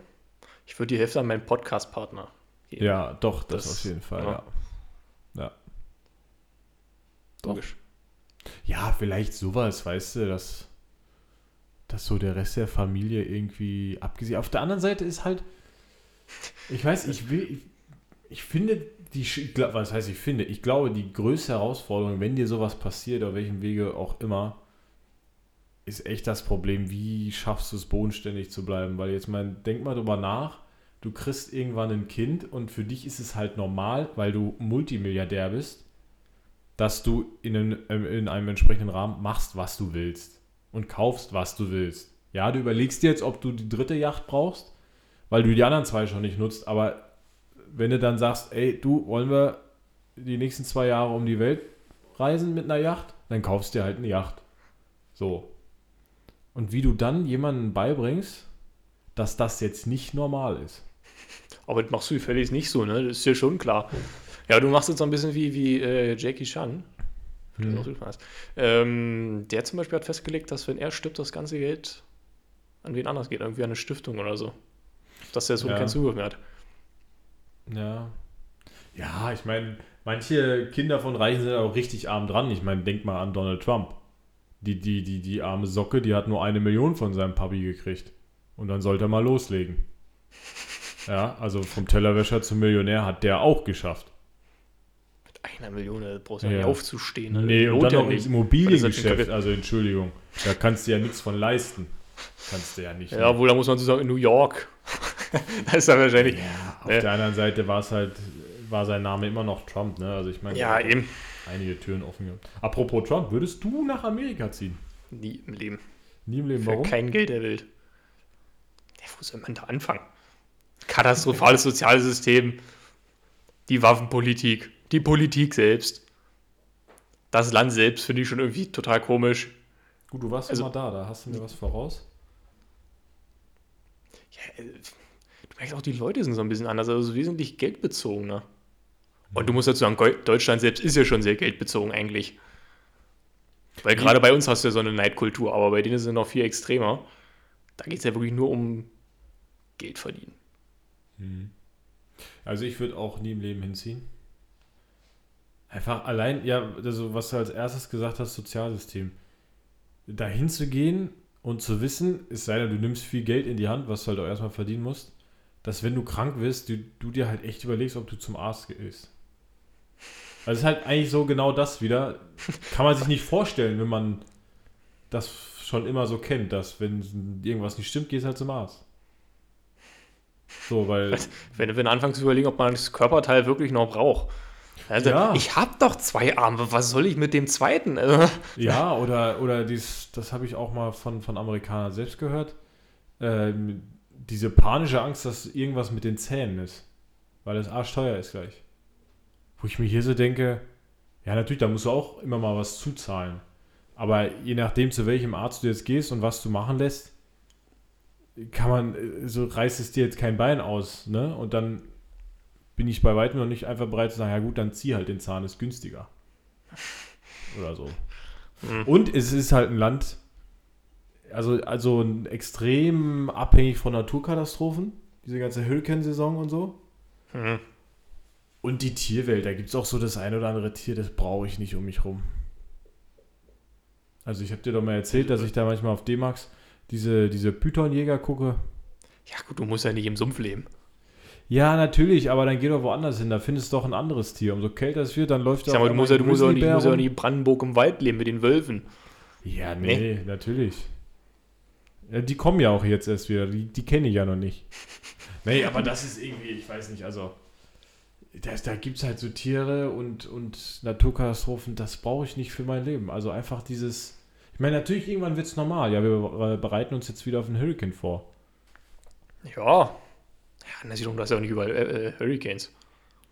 ich würde die Hälfte an meinen Podcast-Partner geben. Ja, doch, das, Das- auf jeden Fall, ja. Ja. Logisch. Ja, vielleicht sowas, weißt du, dass, dass so der Rest der Familie irgendwie abgesehen. Auf der anderen Seite ist halt, ich weiß, ich will, ich, ich finde, die, was heißt ich finde, ich glaube, die größte Herausforderung, wenn dir sowas passiert, auf welchem Wege auch immer, ist echt das Problem, wie schaffst du es, bodenständig zu bleiben? Weil jetzt mal, denk mal drüber nach, du kriegst irgendwann ein Kind und für dich ist es halt normal, weil du Multimilliardär bist, dass du in einem, ähm, in einem entsprechenden Rahmen machst, was du willst und kaufst, was du willst. Ja, du überlegst dir jetzt, ob du die dritte Yacht brauchst, weil du die anderen zwei schon nicht nutzt, aber wenn du dann sagst, ey, du, wollen wir die nächsten zwei Jahre um die Welt reisen mit einer Yacht, dann kaufst du dir halt eine Yacht. So. Und wie du dann jemandem beibringst, dass das jetzt nicht normal ist. Aber das machst du völlig nicht so, ne? Das ist dir schon klar. Ja, du machst jetzt so ein bisschen wie, wie äh, Jackie Chan. Hm. Der, auch ähm, der zum Beispiel hat festgelegt, dass wenn er stirbt, das ganze Geld an wen anders geht, irgendwie an eine Stiftung oder so. Dass der so Ja. keinen Zugriff mehr hat. Ja. Ja, ich meine, manche Kinder von Reichen sind auch richtig arm dran. Ich meine, denk mal an Donald Trump. Die, die, die, die arme Socke, die hat nur eine Million von seinem Papi gekriegt. Und dann sollte er mal loslegen. Ja, also vom Tellerwäscher zum Millionär hat der auch geschafft. Einer Million, brauchst du ja nicht aufzustehen. Ne? Nee, und dann noch ins nicht. Immobiliengeschäft. Also Entschuldigung, da kannst du ja nichts von leisten. Kannst du ja nicht. Ja, wohl, da muss man so sagen, in New York. da ist er wahrscheinlich. Ja, auf Ja. der anderen Seite war es halt, war sein Name immer noch Trump, ne? Also ich meine, Ja, eben. einige Türen offen gehabt. Apropos Trump, würdest du nach Amerika ziehen? Nie im Leben. Nie im Leben, Für warum? kein Geld der Welt. Ja, wo soll man da anfangen? Katastrophales soziales System, die Waffenpolitik, die Politik selbst. Das Land selbst finde ich schon irgendwie total komisch. Gut, du warst Also- immer da, da hast du mir was voraus. Ja, äh, du merkst auch, die Leute sind so ein bisschen anders, also wesentlich geldbezogener. Und du musst dazu sagen, Deutschland selbst ist ja schon sehr geldbezogen eigentlich. Weil gerade bei uns hast du ja so eine Neidkultur, aber bei denen ist es noch viel extremer. Da geht es ja wirklich nur um Geld verdienen. Also ich würde auch nie im Leben hinziehen. Einfach allein, ja, also was du als erstes gesagt hast, Sozialsystem. Da hinzugehen und zu wissen, es sei denn, du nimmst viel Geld in die Hand, was du halt auch erstmal verdienen musst, dass wenn du krank wirst, du, du dir halt echt überlegst, ob du zum Arzt gehst. Also es ist halt eigentlich so genau das wieder. Kann man sich nicht vorstellen, wenn man das schon immer so kennt, dass wenn irgendwas nicht stimmt, gehst halt zum Arzt. So, weil. Wenn du wenn du anfängst zu überlegen, ob man das Körperteil wirklich noch braucht. Also, Ja. ich habe doch zwei Arme, was soll ich mit dem zweiten? Also, Ja, oder, oder dies, das habe ich auch mal von, von Amerikanern selbst gehört. Ähm, diese panische Angst, dass irgendwas mit den Zähnen ist. Weil das arschteuer ist gleich. Wo ich mir hier so denke, ja, natürlich, da musst du auch immer mal was zuzahlen. Aber je nachdem, zu welchem Arzt du jetzt gehst und was du machen lässt, kann man, äh, so reißt es dir jetzt kein Bein aus, ne? Und dann bin ich bei weitem noch nicht einfach bereit zu sagen, ja gut, dann zieh halt den Zahn, ist günstiger. Oder so. Mhm. Und es ist halt ein Land, also, also extrem abhängig von Naturkatastrophen, diese ganze Hurrikansaison und so. hm. Und die Tierwelt, da gibt es auch so das ein oder andere Tier, das brauche ich nicht um mich rum. Also ich habe dir doch mal erzählt, dass ich da manchmal auf D-Max diese, diese Pythonjäger gucke. ja gut, du musst ja nicht im Sumpf leben. Ja, natürlich, aber dann geh doch woanders hin, da findest du doch ein anderes Tier. Umso kälter es wird, dann läuft Ich sag mal, du musst ja, du musst ja ein nicht, musst ja nicht Brandenburg im Wald leben mit den Wölfen. Ja, nee, natürlich. Ja, die kommen ja auch jetzt erst wieder, die, die kenne ich ja noch nicht. Nee, aber das ist irgendwie, ich weiß nicht, also das, da gibt es halt so Tiere und, und Naturkatastrophen, das brauche ich nicht für mein Leben. Also einfach dieses, ich meine, natürlich irgendwann wird es normal. Ja, wir äh, bereiten uns jetzt wieder auf einen Hurricane vor. Ja. Ja, na sieh doch, du hast ja auch nicht überall äh, äh, Hurricanes.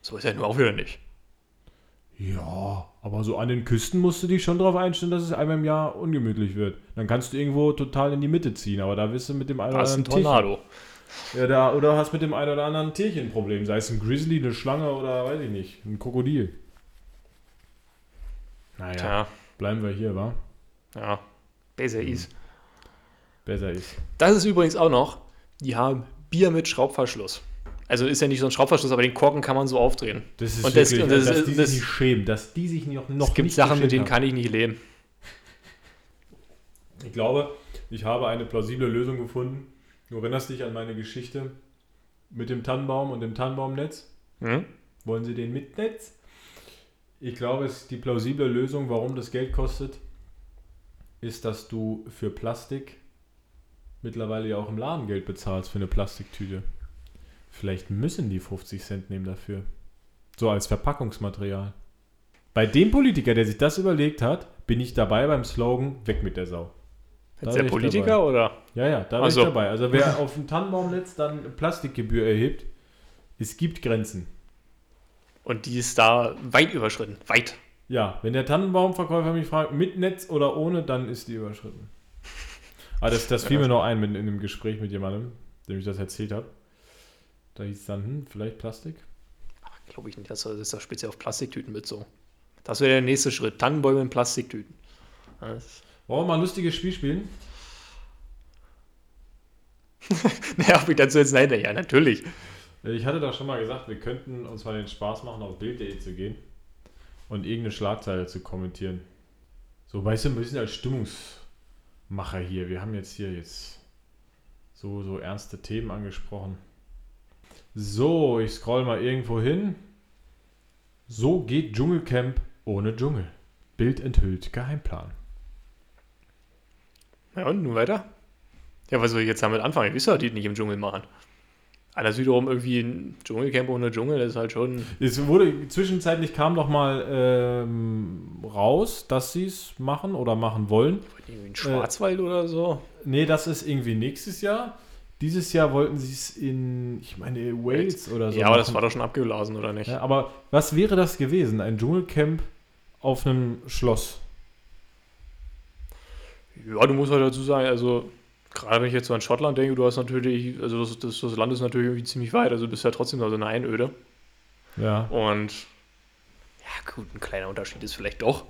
So ist ja nur auch wieder nicht. Ja, aber so an den Küsten musst du dich schon darauf einstellen, dass es einmal im Jahr ungemütlich wird. Dann kannst du irgendwo total in die Mitte ziehen, aber da wirst du mit dem einen oder ist ein anderen Tierchen. Tornado. Ja, da, oder hast mit dem einen oder anderen Tierchen ein Problem. Sei es ein Grizzly, eine Schlange oder weiß ich nicht, ein Krokodil. Naja, Tja, bleiben wir hier, wa? ja. Besser Mhm. ist. Besser ist. Das ist übrigens auch noch, die haben Bier mit Schraubverschluss. Also ist ja nicht so ein Schraubverschluss, aber den Korken kann man so aufdrehen. Das ist Und das- wirklich, und das- dass die das- sich nicht schämen, dass die sich noch, noch es gibt nicht Sachen, mit denen haben. kann ich nicht leben. Ich glaube, ich habe eine plausible Lösung gefunden. Du erinnerst dich an meine Geschichte mit dem Tannenbaum und dem Tannenbaumnetz? Hm? Wollen Sie den mit Netz? Ich glaube, es ist die plausible Lösung, warum das Geld kostet, ist, dass du für Plastik mittlerweile ja auch im Laden Geld bezahlst für eine Plastiktüte. Vielleicht müssen die 50 Cent nehmen dafür. So als Verpackungsmaterial. Bei dem Politiker, der sich das überlegt hat, bin ich dabei beim Slogan Weg mit der Sau. Da bin der Politiker dabei. oder? Ja, ja, da bin so. ich dabei. Also wer auf dem Tannenbaumnetz dann Plastikgebühr erhebt, es gibt Grenzen. Und die ist da weit überschritten. Weit. Ja, wenn der Tannenbaumverkäufer mich fragt, mit Netz oder ohne, dann ist die überschritten. Aber das, das fiel mir noch ein mit, in einem Gespräch mit jemandem, dem ich das erzählt habe. Da hieß es dann, hm, vielleicht Plastik? Glaube ich nicht, das ist da speziell auf Plastiktüten bezogen. Das wäre der nächste Schritt. Tannenbäume in Plastiktüten. Das- Wollen wir mal ein lustiges Spiel spielen? Naja, ob ich dazu jetzt nein, ja, natürlich. Ich hatte doch schon mal gesagt, wir könnten uns mal den Spaß machen, auf Bild.de zu gehen und irgendeine Schlagzeile zu kommentieren. So, weißt du, ein bisschen als Stimmungsmacher hier. Wir haben jetzt hier jetzt so, so ernste Themen angesprochen. So, ich scroll mal irgendwo hin. So geht Dschungelcamp ohne Dschungel. Bild enthüllt Geheimplan. Ja, und nun weiter? Ja, was soll ich jetzt damit anfangen? Ich weiß ja, die nicht im Dschungel machen. Alles wiederum irgendwie ein Dschungelcamp ohne Dschungel, das ist halt schon. Es wurde zwischenzeitlich kam noch mal ähm, raus, dass sie es machen oder machen wollen. Irgendwie ein Schwarzwald oder so. Nee, das ist irgendwie nächstes Jahr. Dieses Jahr wollten sie es in, ich meine, Wales oder so. ja, aber das machen. war doch schon abgeblasen, oder nicht? Ja, aber was wäre das gewesen? Ein Dschungelcamp auf einem Schloss. Ja, du musst halt dazu sagen, also gerade wenn ich jetzt so an Schottland denke, du hast natürlich, also das, das, das Land ist natürlich irgendwie ziemlich weit, also du bist ja trotzdem so eine Einöde. Ja. Und Ja, gut, ein kleiner Unterschied ist vielleicht doch.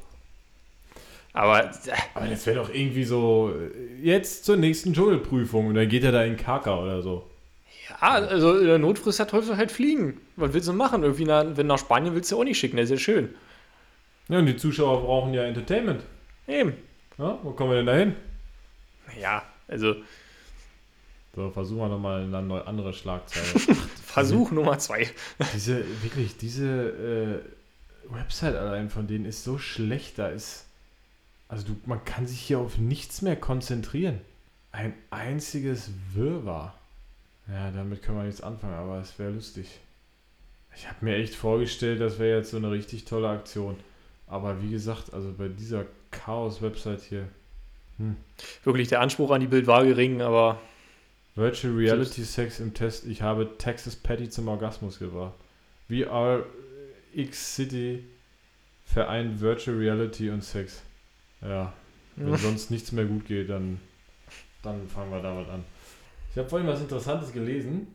Aber Aber das wäre doch irgendwie so, äh, jetzt zur nächsten Dschungelprüfung und dann geht er da in Kaka oder so. ja, also in der Not frisst der Teufel halt fliegen. Was willst du machen? Irgendwie nach, wenn nach Spanien willst du auch nicht schicken, das ist ja schön. Ja, und die Zuschauer brauchen ja Entertainment. Eben. Ja, wo kommen wir denn da hin? Ja, also So, versuchen wir nochmal eine neue, andere Schlagzeile. Versuch Nummer zwei. diese, wirklich, diese äh, Website allein von denen ist so schlecht, da ist, also du, man kann sich hier auf nichts mehr konzentrieren. Ein einziges Wirrwarr. Ja, damit können wir nichts anfangen, aber es wäre lustig. Ich habe mir echt vorgestellt, das wäre jetzt so eine richtig tolle Aktion. Aber wie gesagt, also bei dieser Chaos-Website hier, Wirklich, der Anspruch an die Bild war gering, aber Virtual Reality Sex im Test. Ich habe Texas Patty zum Orgasmus gebracht. VR X City vereint Virtual Reality und Sex. Ja, wenn sonst nichts mehr gut geht, dann, dann fangen wir damit an. Ich habe vorhin was Interessantes gelesen.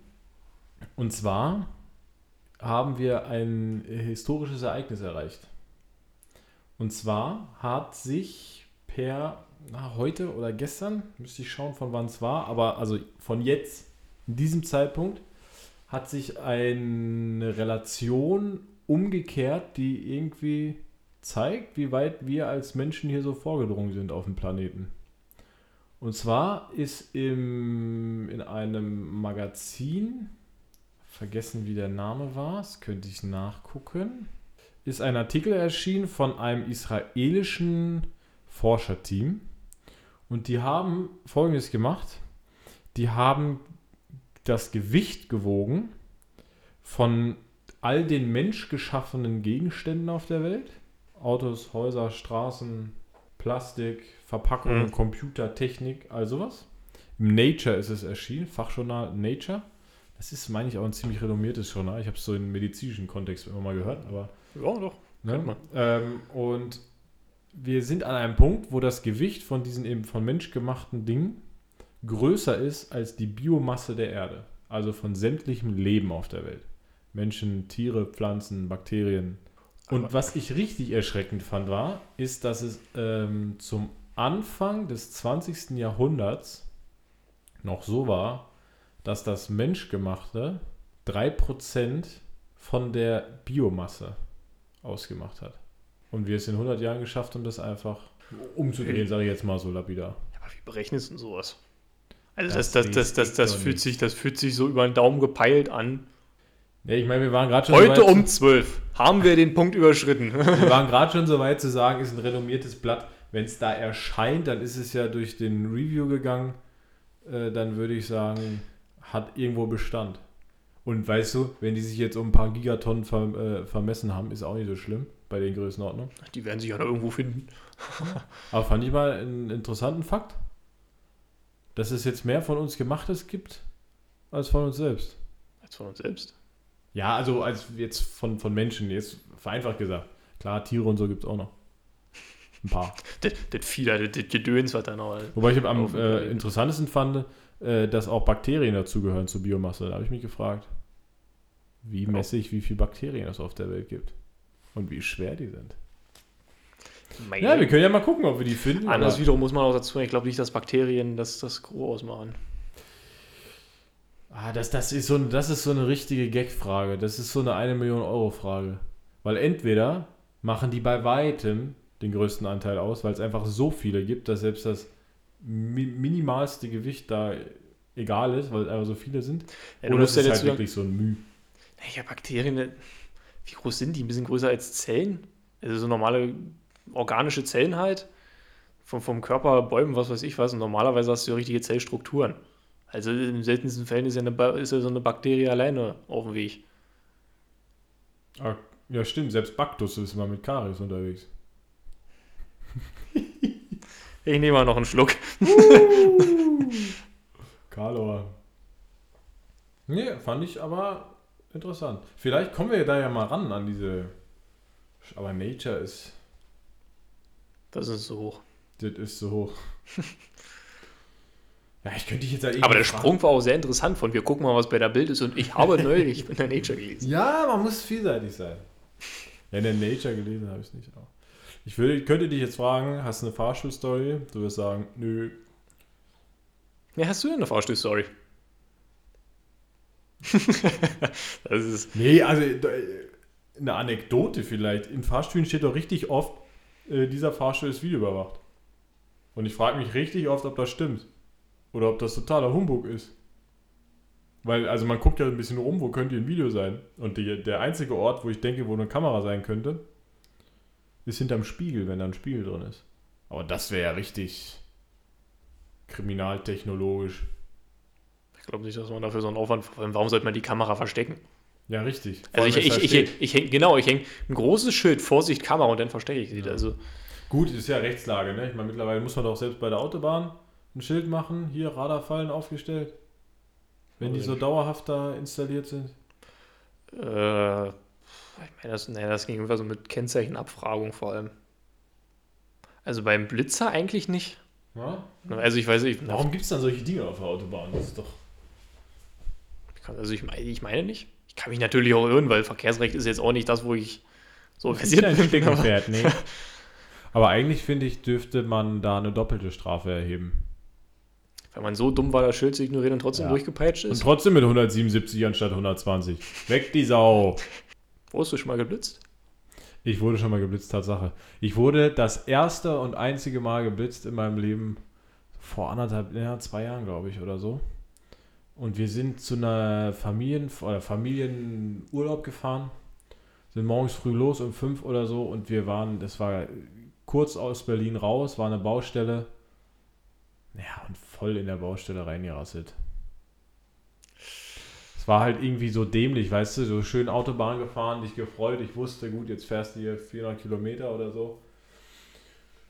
Und zwar haben wir ein historisches Ereignis erreicht. Und zwar hat sich per na, heute oder gestern, müsste ich schauen, von wann es war, aber also von jetzt, in diesem Zeitpunkt, hat sich eine Relation umgekehrt, die irgendwie zeigt, wie weit wir als Menschen hier so vorgedrungen sind auf dem Planeten. Und zwar ist im, in einem Magazin, vergessen wie der Name war, das könnte ich nachgucken, ist ein Artikel erschienen von einem israelischen Forscherteam. Und die haben Folgendes gemacht. Die haben das Gewicht gewogen von all den menschgeschaffenen Gegenständen auf der Welt. Autos, Häuser, Straßen, Plastik, Verpackungen, Mhm. Computer, Technik, all sowas. Im Nature ist es erschienen, Fachjournal Nature. Das ist, meine ich, auch ein ziemlich renommiertes Journal. Ich habe es so im medizinischen Kontext immer mal gehört, aber ja, doch. Ne? Ähm, und wir sind an einem Punkt, wo das Gewicht von diesen eben von menschgemachten Dingen größer ist als die Biomasse der Erde. Also von sämtlichem Leben auf der Welt. Menschen, Tiere, Pflanzen, Bakterien. Und Aber- was ich richtig erschreckend fand, war, ist, dass es ähm, zum Anfang des 20. Jahrhunderts noch so war, dass das Menschgemachte 3% von der Biomasse ausgemacht hat. Und wir es in 100 Jahren geschafft haben, das einfach umzudrehen, sage ich jetzt mal so lapidar. Ja, aber wie berechnest du denn sowas? Also Das das, das, das, das, fühlt sich, das fühlt sich so über den Daumen gepeilt an. Ja, ich meine, wir waren gerade schon Heute um 12 haben wir den Punkt überschritten. wir waren gerade schon so weit zu sagen, ist ein renommiertes Blatt. Wenn es da erscheint, dann ist es ja durch den Review gegangen. Äh, dann würde ich sagen, hat irgendwo Bestand. Und weißt du, wenn die sich jetzt um ein paar Gigatonnen ver, äh, vermessen haben, ist auch nicht so schlimm bei den Größenordnungen. Die werden sich ja noch irgendwo finden. Aber fand ich mal einen interessanten Fakt, dass es jetzt mehr von uns Gemachtes gibt als von uns selbst. Als von uns selbst. Ja, also als jetzt von, von Menschen, jetzt vereinfacht gesagt. Klar, Tiere und so gibt es auch noch. Ein paar. Das, das da, das, das Gedöns, was da noch. Wobei ich am äh, interessantesten fand, äh, dass auch Bakterien dazugehören zur Biomasse. Da habe ich mich gefragt, wie messe ich, wie viele Bakterien es auf der Welt gibt. Und wie schwer die sind. Meine Ja, wir können ja mal gucken, ob wir die finden. Anders wiederum muss man auch dazu, ich glaube nicht, dass Bakterien das, das Gros ausmachen. Ah, das, das, ist so, das ist so eine richtige Gag-Frage. Das ist so eine 1 Million Euro Frage. Weil entweder machen die bei weitem den größten Anteil aus, weil es einfach so viele gibt, dass selbst das mi minimalste Gewicht da egal ist, weil es einfach so viele sind. Ja, Oder ja ist halt wirklich so ein Müh. ja, Bakterien, wie groß sind die? Ein bisschen größer als Zellen? Also so normale organische Zellen halt. Vom, vom Körper, Bäumen, was weiß ich was. Und normalerweise hast du ja richtige Zellstrukturen. Also in seltensten Fällen ist ja, eine, ist ja so eine Bakterie alleine auf dem Weg. Ah, ja, stimmt. Selbst Baktus ist mal mit Karies unterwegs. Ich nehme mal noch einen Schluck. Karlauer. Nee, fand ich aber interessant. Vielleicht kommen wir da ja mal ran an diese. Aber Nature ist. Das ist so hoch. Das ist so hoch. ja, ich könnte dich jetzt irgendwie. Aber der fragen- Sprung war auch sehr interessant von wir gucken mal, was bei der Bild ist. Und ich habe neulich in der Nature gelesen. Ja, man muss vielseitig sein. Ja, in der Nature gelesen habe ich es nicht. Aber ich würde, könnte dich jetzt fragen, hast du eine Fahrstuhlstory? Du wirst sagen, nö. Ja, hast du denn eine Fahrstuhl-Story? das ist. Nee, also eine Anekdote vielleicht. In Fahrstühlen steht doch richtig oft, äh, dieser Fahrstuhl ist videoüberwacht. Und ich frage mich richtig oft, ob das stimmt. Oder ob das totaler Humbug ist. Weil, also man guckt ja ein bisschen rum, wo könnte ein Video sein. Und die, der einzige Ort, wo ich denke, wo eine Kamera sein könnte, ist hinterm Spiegel, wenn da ein Spiegel drin ist. Aber das wäre ja richtig kriminaltechnologisch. Ich glaube nicht, dass man dafür so einen Aufwand. Warum sollte man die Kamera verstecken? Ja, richtig. Vor Also ich, ich, steht. ich, ich, häng, genau, ich hänge ein großes Schild, Vorsicht, Kamera und dann verstecke ich sie. Ja. Also, Gut, ist ja Rechtslage, ne? Ich meine, mittlerweile muss man doch selbst bei der Autobahn ein Schild machen, hier Radarfallen aufgestellt. Wenn die so dauerhaft da installiert sind. äh, ich meine, das, nee, das ging immer so mit Kennzeichenabfragung vor allem. Also beim Blitzer eigentlich nicht. Ja? Also ich weiß nicht, Warum gibt es dann solche Dinge auf der Autobahn? Das ist doch. Also ich meine, ich meine nicht. Ich kann mich natürlich auch irren, weil Verkehrsrecht ist jetzt auch nicht das, wo ich so versiert ein bin. Ding, aber- Steckenpferd, nee. Aber eigentlich finde ich, dürfte man da eine doppelte Strafe erheben. Wenn man so dumm war, das Schild zu ignorieren und trotzdem Ja. durchgepeitscht Und ist. trotzdem mit 177 anstatt 120. Weg die Sau! Wurdest du schon mal geblitzt? Ich wurde schon mal geblitzt, Tatsache. Ich wurde das erste und einzige Mal geblitzt in meinem Leben vor anderthalb, ja, zwei Jahren, glaube ich, oder so. Und wir sind zu einer Familien, oder Familienurlaub gefahren, sind morgens früh los um fünf oder so und wir waren, das war kurz aus Berlin raus, war eine Baustelle. Ja, und voll in der Baustelle reingerasselt. Es war halt irgendwie so dämlich, weißt du, so schön Autobahn gefahren, dich gefreut. Ich wusste, gut, jetzt fährst du hier 400 Kilometer oder so.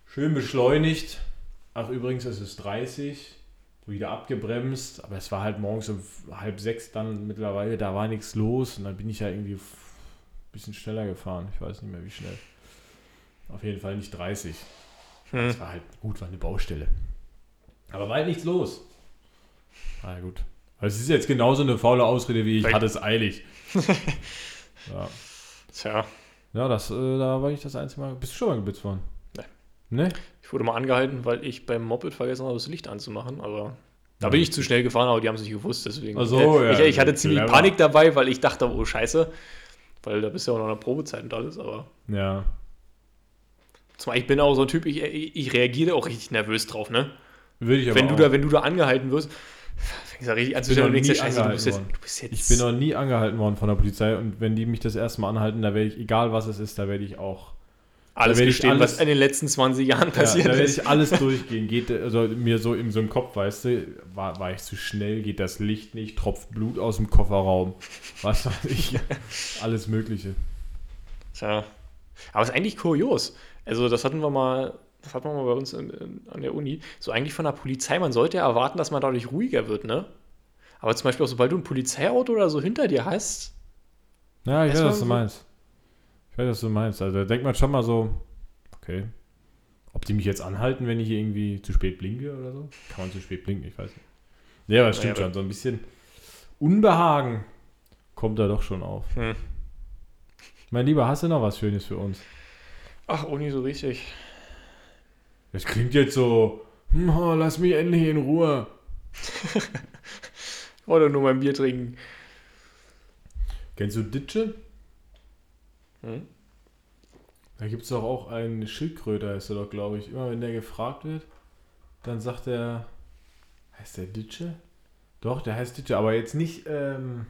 Schön beschleunigt. Ach, übrigens, es ist 30. Wieder abgebremst, aber es war halt morgens um halb sechs dann mittlerweile, da war nichts los und dann bin ich ja irgendwie ein bisschen schneller gefahren. Ich weiß nicht mehr, wie schnell. Auf jeden Fall nicht 30. Hm. War halt gut, war eine Baustelle. Aber war halt nichts los. Na ja, gut. Also es ist jetzt genauso eine faule Ausrede wie ich hatte es eilig. ja. Tja, ja, das, äh, da war ich das einzige Mal. Bist du schon mal geblitzt worden? Ne? ich wurde mal angehalten, weil ich beim Moped vergessen habe, das Licht anzumachen, aber da bin ich zu schnell gefahren, aber die haben es nicht gewusst, deswegen. Ach so, ich, ja, ich hatte ziemlich clever. Panik dabei, weil ich dachte, oh Scheiße, weil da bist du ja auch noch in der Probezeit und alles, aber Ja. zumal ich bin auch so ein Typ, ich, ich, ich reagiere auch richtig nervös drauf, ne? Würde ich aber Wenn du, auch. da, wenn du da angehalten wirst, fängst du da richtig an zu stellen und denkst Scheiße, du bist, jetzt, du bist jetzt. Ich bin noch nie angehalten worden von der Polizei und wenn die mich das erste Mal anhalten, da werde ich, egal was es ist, da werde ich auch alles gestehen, alles- was in den letzten 20 Jahren Ja, passiert da werde ist. ich alles durchgehen. Geht, also mir so in so im Kopf, weißt du, war, war ich zu schnell, geht das Licht nicht, tropft Blut aus dem Kofferraum. Was weiß ich. Alles Mögliche. Tja. Aber es ist eigentlich kurios. Also, das hatten wir mal, das hatten wir mal bei uns in, in, an der Uni. So eigentlich von der Polizei, man sollte ja erwarten, dass man dadurch ruhiger wird, ne? Aber zum Beispiel auch, sobald du ein Polizeiauto oder so hinter dir hast, Ja, ich weiß, was du meinst. Ich weiß, was du meinst. Also da denkt man schon mal so, okay, ob die mich jetzt anhalten, wenn ich hier irgendwie zu spät blinke oder so? Kann man zu spät blinken, ich weiß nicht. Ja, aber das stimmt Naja, schon. So ein bisschen Unbehagen kommt da doch schon auf. hm. Mein Lieber, hast du noch was Schönes für uns? ach, Uni so richtig. Das klingt jetzt so, hm, oh, lass mich endlich in Ruhe. Ich wollte nur mein Bier trinken. Kennst du Ditsche? Hm? Da gibt es doch auch einen Schildkröter, ist er doch, glaube ich. Immer wenn der gefragt wird, dann sagt er, heißt der Ditsche? Doch, der heißt Ditsche, aber jetzt nicht, ähm,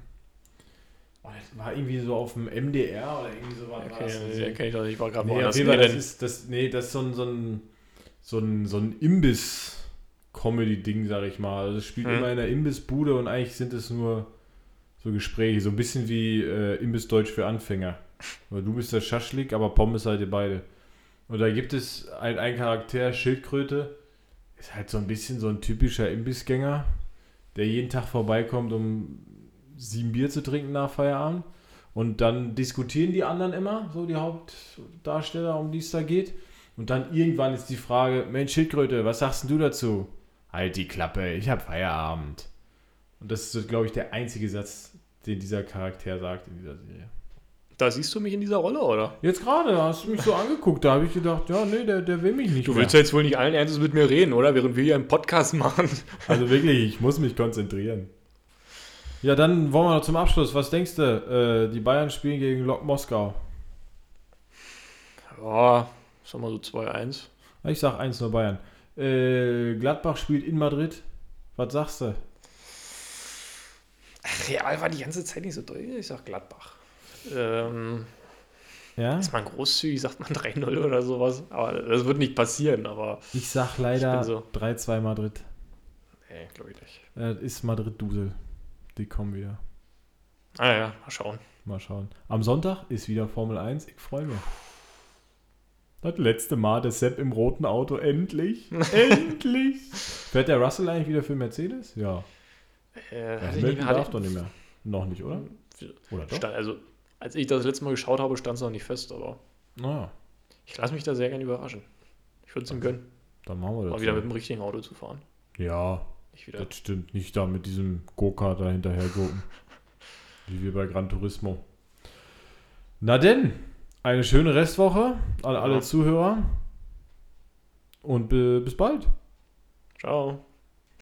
oh, das war irgendwie so auf dem MDR oder irgendwie so war Okay, das. ja, kenn ich doch nicht. Ich war gerade Nee, woanders. Nee, das ist, das, nee, das ist so ein, so ein, so ein, so ein Imbiss-Comedy-Ding, sag ich mal. Also es spielt Hm. immer in der Imbissbude und eigentlich sind es nur so Gespräche, so ein bisschen wie äh, Imbiss-Deutsch für Anfänger. Weil du bist der Schaschlik, aber Pommes seid ihr beide. Und da gibt es ein, ein Charakter, Schildkröte, ist halt so ein bisschen so ein typischer Imbissgänger, der jeden Tag vorbeikommt, um sieben Bier zu trinken nach Feierabend. Und dann diskutieren die anderen immer, so die Hauptdarsteller, um die es da geht. Und dann irgendwann ist die Frage, Mensch Schildkröte, was sagst du dazu? Halt die Klappe, ich hab Feierabend. Und das ist, glaube ich, der einzige Satz, den dieser Charakter sagt in dieser Serie. Da siehst du mich in dieser Rolle, oder? Jetzt gerade hast du mich so angeguckt, da habe ich gedacht, ja, nee, der, der will mich nicht Du mehr. willst ja jetzt wohl nicht allen Ernstes mit mir reden, oder? Während wir hier einen Podcast machen. Also wirklich, ich muss mich konzentrieren. Ja, dann wollen wir noch zum Abschluss. Was denkst du? Äh, die Bayern spielen gegen Lok Moskau. Ja, sag mal so 2-1. Ich sag 1 nur Bayern. Äh, Gladbach spielt in Madrid. Was sagst du? Real war die ganze Zeit nicht so deutlich. Ich sag Gladbach. Ähm, Ja? ist man großzügig, sagt man 3-0 oder sowas. Aber das wird nicht passieren, aber Ich sag leider Ich so. 3-2 Madrid. nee, glaube ich nicht. Äh, das ist Madrid-Dusel. Die kommen wieder. Ah ja, mal schauen. Mal schauen. Am Sonntag ist wieder Formel 1. Ich freue mich. Das letzte Mal der Sepp im roten Auto. Endlich. Endlich. Fährt der Russell eigentlich wieder für Mercedes? Ja. Äh, ja Hamilton darf doch nicht mehr. Noch nicht, oder? Oder doch? Also, als ich das letzte Mal geschaut habe, stand es noch nicht fest, aber Naja, ich lasse mich da sehr gerne überraschen. Ich würde es ihm gönnen, dann machen wir das. mal wieder mit dem richtigen Auto zu fahren. ja, das stimmt. Nicht da mit diesem Go-Kart da hinterher gucken. Wie wir bei Gran Turismo. Na denn, eine schöne Restwoche an alle Ja. Zuhörer. Und bi- bis bald. Ciao.